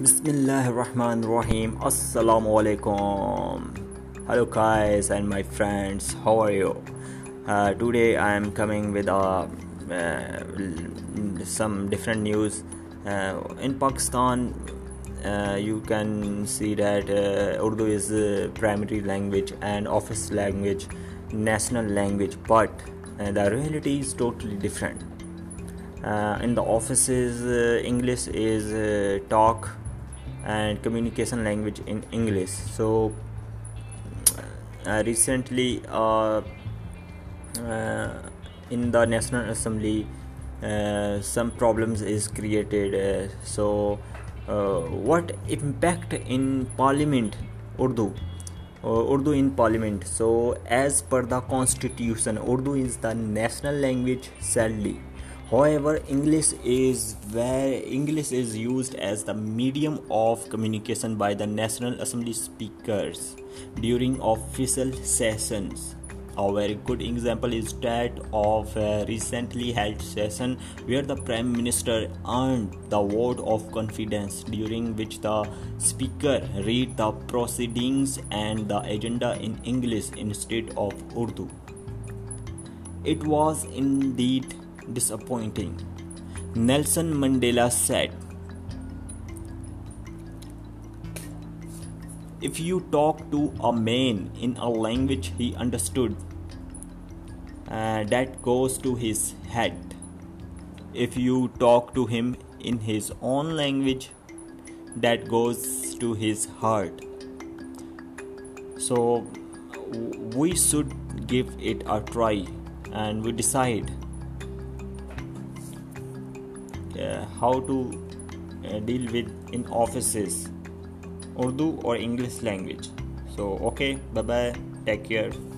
بسم اللہ الرحمن الرحیم السلام علیکم hello guys and my friends how are you today I am coming with some different news in Pakistan you can see that Urdu is primary language and office language national language but the reality is totally different in the offices English is talk and communication language in English. So uh, recently uh, uh, in the National Assembly some problems is created. What impact in Parliament Urdu in Parliament? So as per the Constitution, Urdu is the national language, sadly. However, English is used as the medium of communication by the National Assembly speakers during official sessions. A very good example is that of a recently held session where the Prime Minister earned the vote of confidence, during which the speaker read the proceedings and the agenda in English instead of Urdu. It was indeed disappointing, Nelson Mandela said. If you talk to a man in a language he understood, uh, that goes to his head. If you talk to him in his own language, that goes to his heart. So we should give it a try and we decide how to deal with in offices Urdu or English language so okay bye bye take care